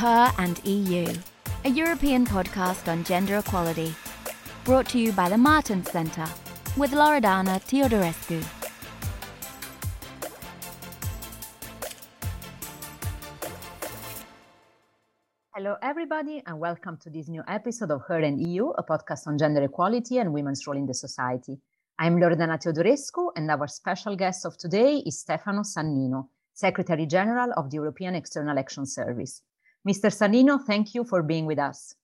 Her and EU, a European podcast on gender equality. Brought to you by the Martens Centre with Loredana Teodorescu. Hello, everybody, and welcome to this new episode of Her and EU, a podcast on gender equality and women's role in the society. I'm Loredana Teodorescu, and our special guest of today is Stefano Sannino, Secretary General of the European External Action Service. Mr. Sannino, thank you for being with us.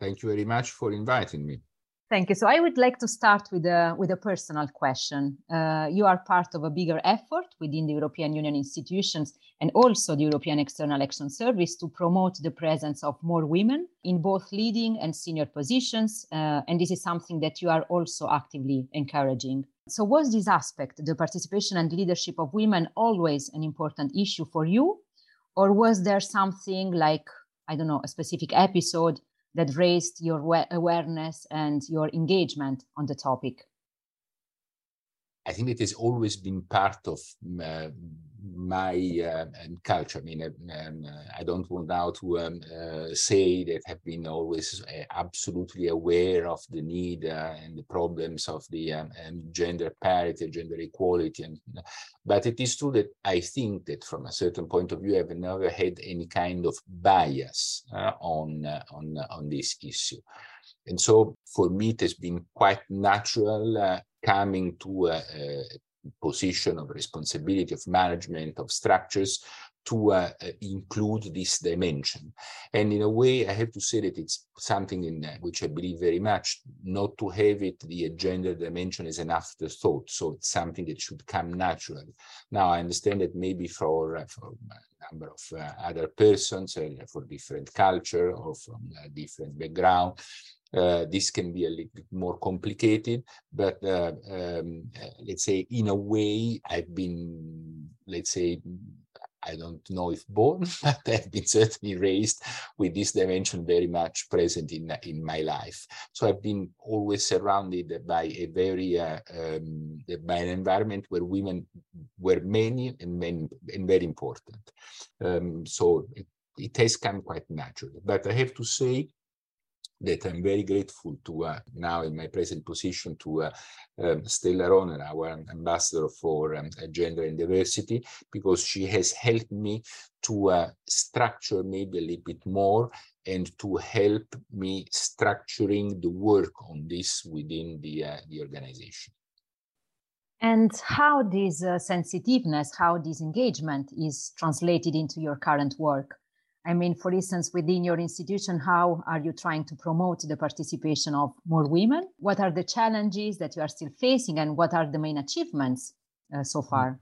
Thank you very much for inviting me. Thank you. So I would like to start with a, with a personal question. Uh, you are part of a bigger effort within the European Union institutions and also the European External Action Service to promote the presence of more women in both leading and senior positions. Uh, and this is something that you are also actively encouraging. So was this aspect, the participation and leadership of women, always an important issue for you? Or was there something like, I don't know, a specific episode that raised your awareness and your engagement on the topic? I think it has always been part of uh, my uh, culture. I mean, um, I don't want now to um, uh, say that have been always uh, absolutely aware of the need uh, and the problems of the um, gender parity, gender equality, and but it is true that I think that from a certain point of view, I've never had any kind of bias uh, on on on this issue. And so for me, it has been quite natural uh, coming to a, a, position of responsibility of management of structures to uh, uh, include this dimension. And in a way, I have to say that it's something in uh, which I believe very much, not to have it, the gender dimension as an afterthought. So it's something that should come naturally. Now, I understand that maybe for, uh, for a number of uh, other persons, uh, for different culture or from different background, this can be a little bit more complicated, but uh, um, let's say in a way I've been, let's say, I don't know if born, but I've been certainly raised with this dimension very much present in in my life. So I've been always surrounded by a very uh, um, by an environment where women were many and many and very important. Um, so it, it has come quite naturally. But I have to say that I'm very grateful to uh, now in my present position to uh, um, Stella Ronner, our ambassador for um, gender and diversity, because she has helped me to uh, structure maybe a little bit more and to help me structuring the work on this within the, uh, the organization. And how this uh, sensitiveness, how this engagement is translated into your current work? I mean, for instance, within your institution, how are you trying to promote the participation of more women? What are the challenges that you are still facing, and what are the main achievements uh, so mm-hmm. far?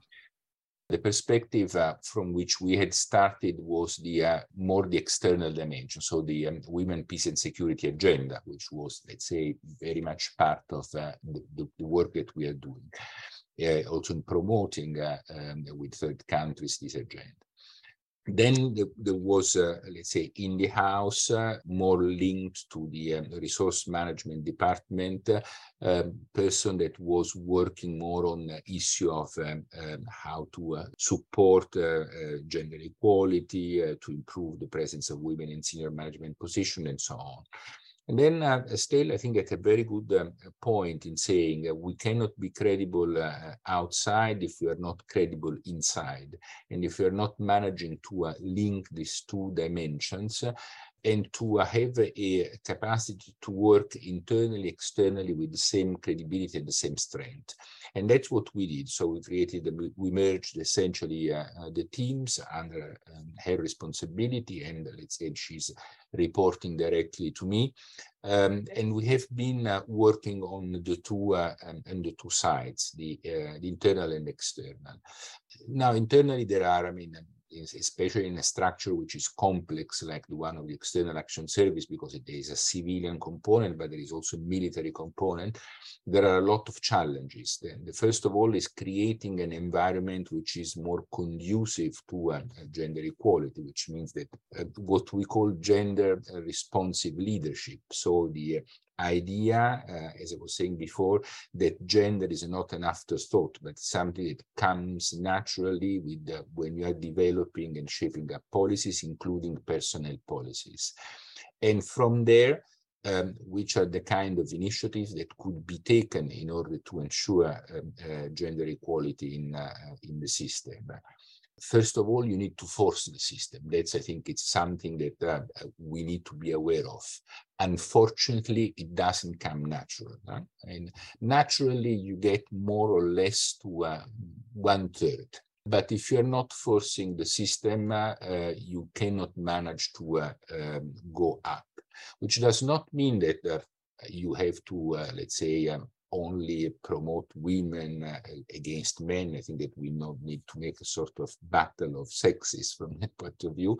The perspective uh, from which we had started was the uh, more the external dimension, so the um, women, peace, and security agenda, which was, let's say, very much part of uh, the, the, work that we are doing, uh, also in promoting uh, um, with third countries this agenda. Then there was, uh, let's say, in the house, uh, more linked to the um, resource management department, uh, person that was working more on the issue of um, um, how to uh, support uh, uh, gender equality, to improve the presence of women in senior management position, and so on. And then uh, still, I think at a very good um, point in saying uh, we cannot be credible uh, outside if we are not credible inside. And if we are not managing to uh, link these two dimensions, and to have a capacity to work internally, externally with the same credibility and the same strength. And that's what we did. So we created, we merged essentially uh, uh, the teams under um, her responsibility, and let's say she's reporting directly to me. Um, and we have been uh, working on the two uh, um, on the two sides, the, uh, the internal and external. Now, internally, there are, I mean, especially in a structure which is complex like the one of the external action service because it is a civilian component but there is also a military component there are a lot of challenges. Then the first of all is creating an environment which is more conducive to gender equality which means that uh, what we call gender responsive leadership. So the idea, uh, as I was saying before, that gender is not an afterthought, but something that comes naturally with the, when you are developing and shaping up policies, including personnel policies. And from there, um, which are the kind of initiatives that could be taken in order to ensure um, uh, gender equality in, uh, in the system. First of all, you need to force the system. That's, I think, it's something that uh, we need to be aware of. Unfortunately, it doesn't come natural. And naturally, you get more or less to uh, one third. But if you're not forcing the system, uh, you cannot manage to uh, um, go up, which does not mean that uh, you have to, uh, let's say, um, only promote women uh, against men. I think that we not need to make a sort of battle of sexes from that point of view.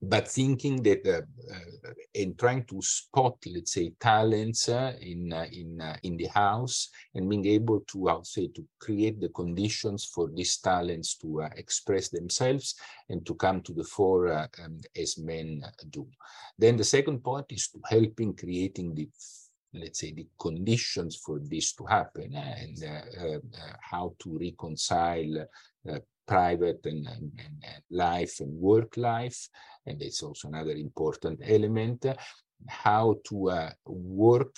But thinking that uh, uh, and trying to spot, let's say, talents uh, in uh, in in the house and being able to, I would say, to create the conditions for these talents to express themselves and to come to the fore um, as men do. Then the second point is to help in creating the let's say, the conditions for this to happen and uh, uh, how to reconcile uh, private and, and, and, life and work life. And it's also another important element, how to uh, work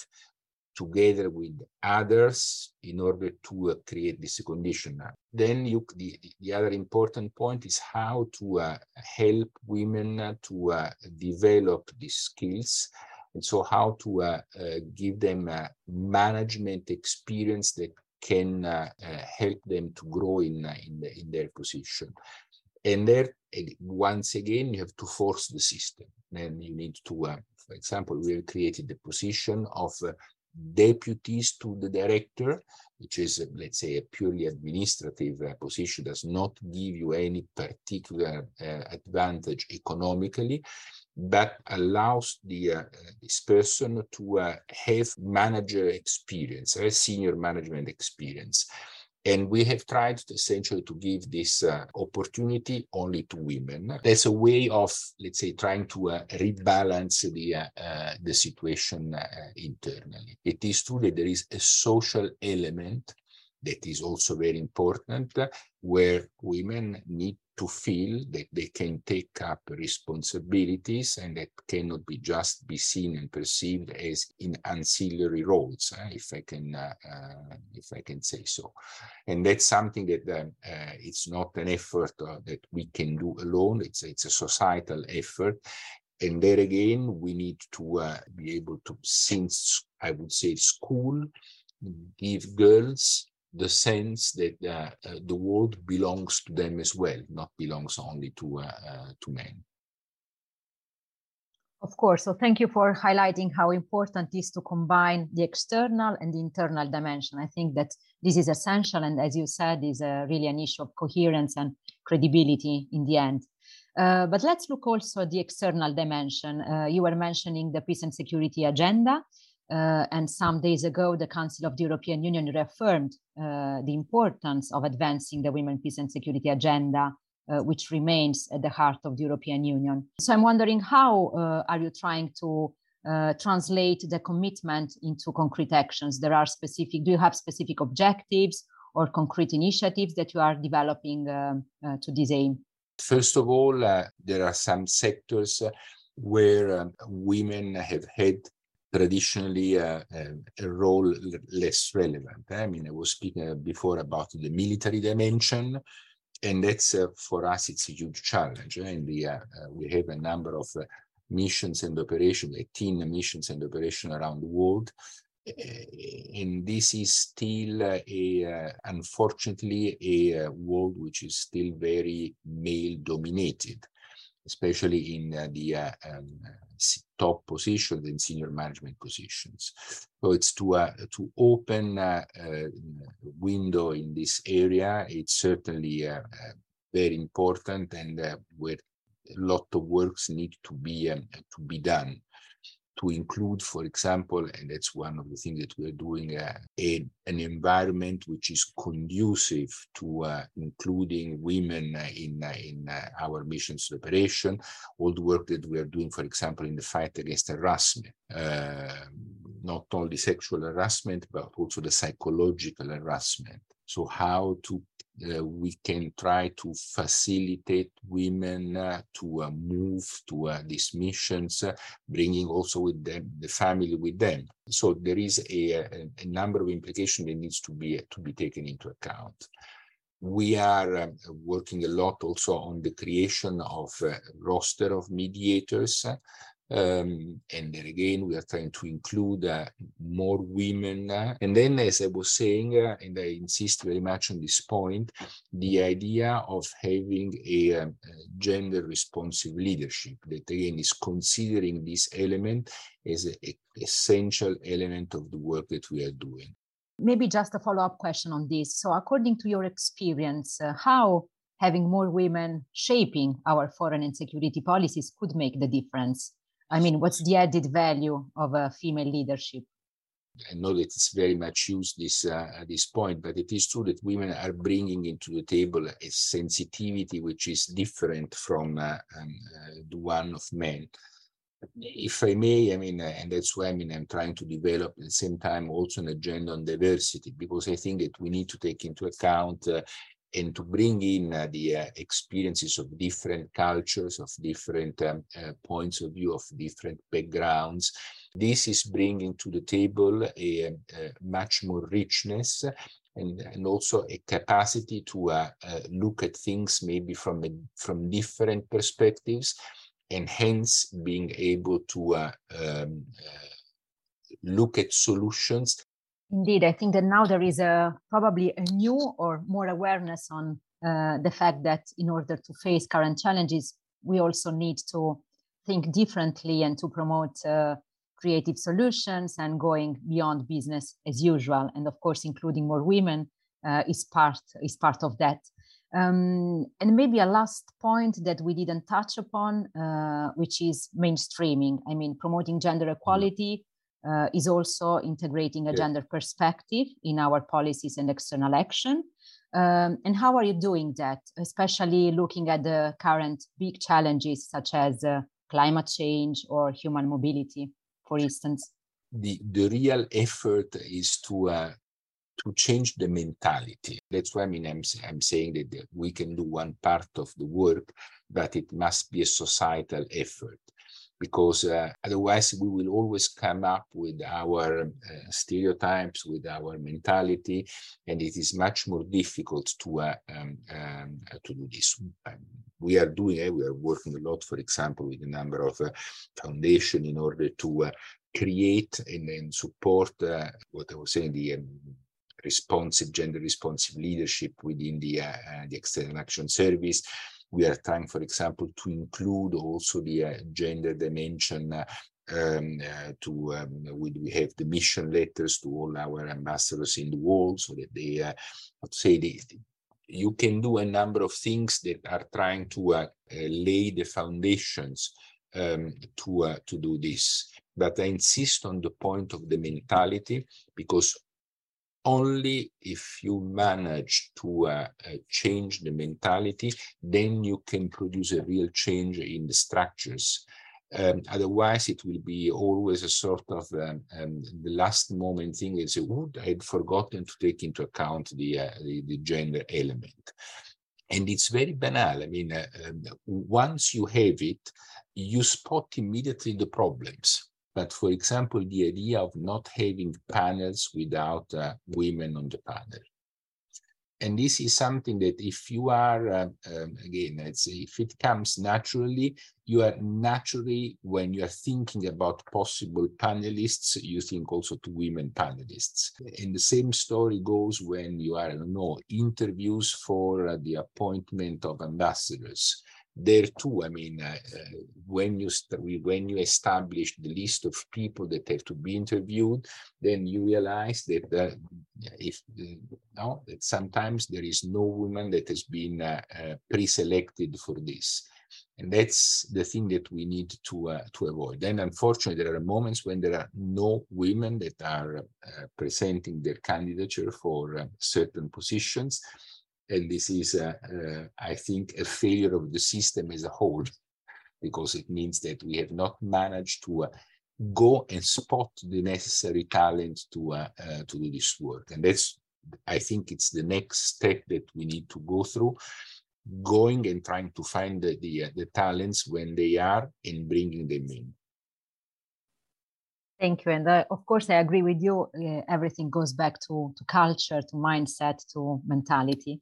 together with others in order to uh, create this condition. Then you, the, the other important point is how to uh, help women to develop these skills and so how to uh, uh, give them a management experience that can uh, help them to grow in, in, the, in their position. And there, once again, you have to force the system. Then you need to, uh, for example, we have created the position of uh, deputies to the director, which is, let's say, a purely administrative uh, position, does not give you any particular advantage economically but allows the uh, this person to uh, have manager experience, a senior management experience. And we have tried to essentially to give this uh, opportunity only to women. That's a way of, let's say, trying to uh, rebalance the uh, uh the situation uh, internally. It is true that there is a social element that is also very important, where women need to feel that they can take up responsibilities and that cannot be just be seen and perceived as in ancillary roles, uh, if I can uh, uh, if I can say so. And that's something that uh, uh, it's not an effort uh, that we can do alone. It's it's a societal effort. And there again, we need to be able to, since I would say school, give girls the sense that uh, uh, the world belongs to them as well, not belongs only to uh, to men. Of course. So thank you for highlighting how important it is to combine the external and the internal dimension. I think that this is essential, and as you said, is really an issue of coherence and credibility in the end. Uh, but let's look also at the external dimension. Uh, you were mentioning the peace and security agenda. Uh, and some days ago, the Council of the European Union reaffirmed uh, the importance of advancing the women, peace, and security agenda, uh, which remains at the heart of the European Union. So I'm wondering how uh, are you trying to uh, translate the commitment into concrete actions? There are specific, do you have specific objectives or concrete initiatives that you are developing uh, to this aim? First of all, there are some sectors where um, women have had traditionally a, a, role less relevant. I mean, I was speaking before about the military dimension, and that's uh, for us it's a huge challenge. And we uh, we have a number of uh, missions and operations, 18 missions and operations around the world. And this is still a, unfortunately, a world which is still very male dominated especially in uh, the uh, um, top positions and senior management positions. So it's to uh, to open a window in this area. It's certainly uh, very important and where a lot of works need to be um, to be done to include, for example, and that's one of the things that we're doing, uh, a, an environment which is conducive to uh, including women uh, in, uh, in uh, our missions operation, all the work that we are doing, for example, in the fight against harassment. Not only sexual harassment, but also the psychological harassment. So how to uh, we can try to facilitate women uh, to uh, move to uh, these missions, uh, bringing also with them the family with them. So there is a, a, a number of implications that needs to be to be taken into account. We are uh, working a lot also on the creation of a roster of mediators um, and then again, we are trying to include uh, more women. Uh, and then, as I was saying, uh, and I insist very much on this point, the idea of having a, a um, gender responsive leadership that again is considering this element as an essential element of the work that we are doing. Maybe just a follow up question on this. So, according to your experience, uh, how having more women shaping our foreign and security policies could make the difference? I mean, what's the added value of a female leadership? I know that it's very much used this uh, at this point, but it is true that women are bringing into the table a sensitivity which is different from uh, um, uh, the one of men. If I may, I mean, uh, and that's why I mean I'm trying to develop at the same time also an agenda on diversity because I think that we need to take into account uh, and to bring in uh, the uh, experiences of different cultures, of different um, uh, points of view, of different backgrounds. This is bringing to the table a, a much more richness and, and also a capacity to uh, uh, look at things maybe from a, from different perspectives, and hence being able to uh, um, look at solutions Indeed, I think that now there is a probably a new or more awareness on uh, the fact that in order to face current challenges, we also need to think differently and to promote uh, creative solutions and going beyond business as usual. And of course, including more women uh, is part is part of that. Um, and maybe a last point that we didn't touch upon, uh, which is mainstreaming. I mean, promoting gender mm-hmm. equality uh, is also integrating a yeah. gender perspective in our policies and external action. Um, and how are you doing that, especially looking at the current big challenges such as uh, climate change or human mobility, for instance? The, the real effort is to uh, to change the mentality. That's why I mean I'm, I'm saying that we can do one part of the work, but it must be a societal effort because uh, otherwise we will always come up with our uh, stereotypes, with our mentality, and it is much more difficult to uh, um, um, to do this. Um, we are doing it. We are working a lot, for example, with a number of uh, foundation in order to uh, create and, and support uh, what I was saying the um, responsive gender responsive leadership within the the external action service we are trying, for example, to include also the uh, gender dimension uh, um, uh, to um, we, we have the mission letters to all our ambassadors in the world so that they uh, say they, you can do a number of things that are trying to uh, uh, lay the foundations um, to to do this. But i insist on the point of the mentality because only if you manage to uh, uh, change the mentality, then you can produce a real change in the structures. Um, otherwise, it will be always a sort of um, um, the last moment thing. Is oh, I had forgotten to take into account the, uh, the, the gender element, and it's very banal. I mean, uh, um, once you have it, you spot immediately the problems but for example, the idea of not having panels without uh, women on the panel. And this is something that if you are, uh, um, again, let's say if it comes naturally, you are naturally, when you are thinking about possible panelists, you think also to women panelists. And the same story goes when you are, I don't know, interviews for uh, the appointment of ambassadors there too, I mean, uh, uh, when you when you establish the list of people that have to be interviewed, then you realize that uh, if no, that sometimes there is no woman that has been uh, uh, pre-selected for this, and that's the thing that we need to uh, to avoid. Then, unfortunately, there are moments when there are no women that are presenting their candidature for certain positions and this is, uh, uh, I think, a failure of the system as a whole, because it means that we have not managed to uh, go and spot the necessary talent to uh, to do this work. And that's i think it's the next step that we need to go through going and trying to find the the, the talents when they are and bringing them in Thank you. And uh, of course, I agree with you. Uh, everything goes back to, to culture, to mindset, to mentality.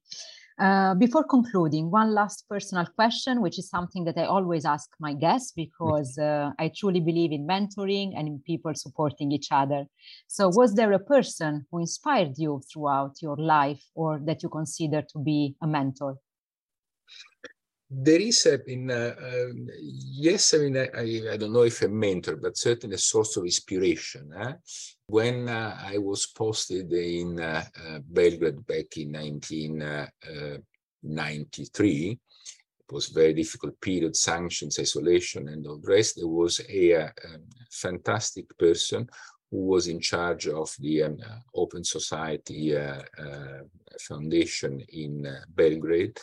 Uh, before concluding, one last personal question, which is something that I always ask my guests because uh, I truly believe in mentoring and in people supporting each other. So, was there a person who inspired you throughout your life or that you consider to be a mentor? There is a in uh, um, yes i mean I, I don't know if a mentor but certainly a source of inspiration eh? when uh, i was posted in uh, uh belgrade back in 1993 uh, uh, it was a very difficult period sanctions isolation and all the rest there was a, a um, fantastic person who was in charge of the um, open society foundation in belgrade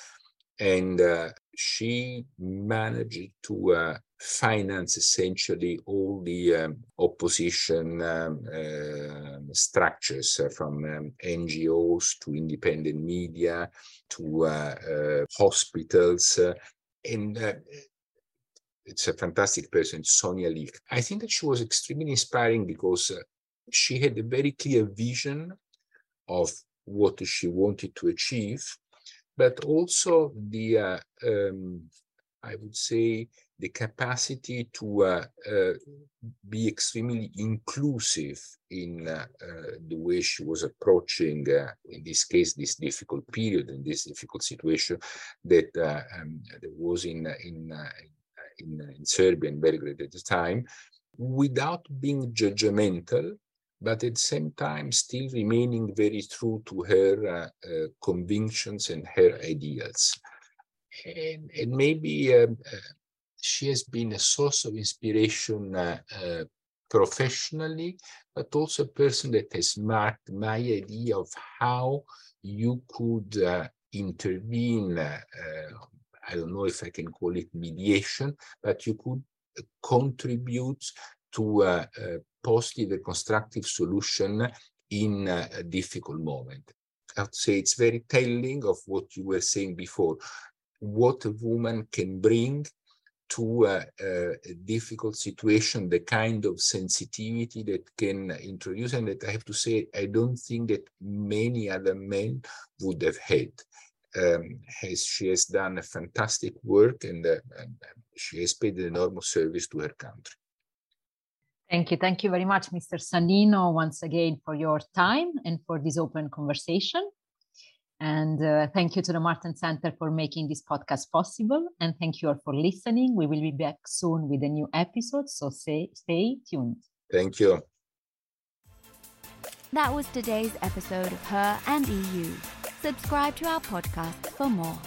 and uh, she managed to uh, finance essentially all the um, opposition um, uh, structures uh, from um, NGOs to independent media to uh, uh, hospitals. and it's a fantastic person, Sonja Licht. I think that she was extremely inspiring because she had a very clear vision of what she wanted to achieve but also the, uh, um, I would say, the capacity to uh, uh, be extremely inclusive in uh, uh, the way she was approaching, uh, in this case, this difficult period and this difficult situation that um, was in in, in in Serbia and Belgrade at the time, without being judgmental, but at the same time still remaining very true to her uh, uh, convictions and her ideals. And, and maybe um, uh, she has been a source of inspiration uh, uh, professionally, but also a person that has marked my idea of how you could uh, intervene. I don't know if I can call it mediation, but you could contribute to eh, eh, a, a positive and constructive solution in a difficult moment. I would say it's very telling of what you were saying before, what a woman can bring to a, a, difficult situation, the kind of sensitivity that can introduce, and that I have to say, I don't think that many other men would have had. Um, has, she has done a fantastic work and, uh, and she has paid an enormous service to her country. Thank you. Thank you very much, Mr. Sannino, once again for your time and for this open conversation. And uh, thank you to the Martens Center for making this podcast possible. And thank you all for listening. We will be back soon with a new episode. So stay, stay tuned. Thank you. That was today's episode of Her and EU. Subscribe to our podcast for more.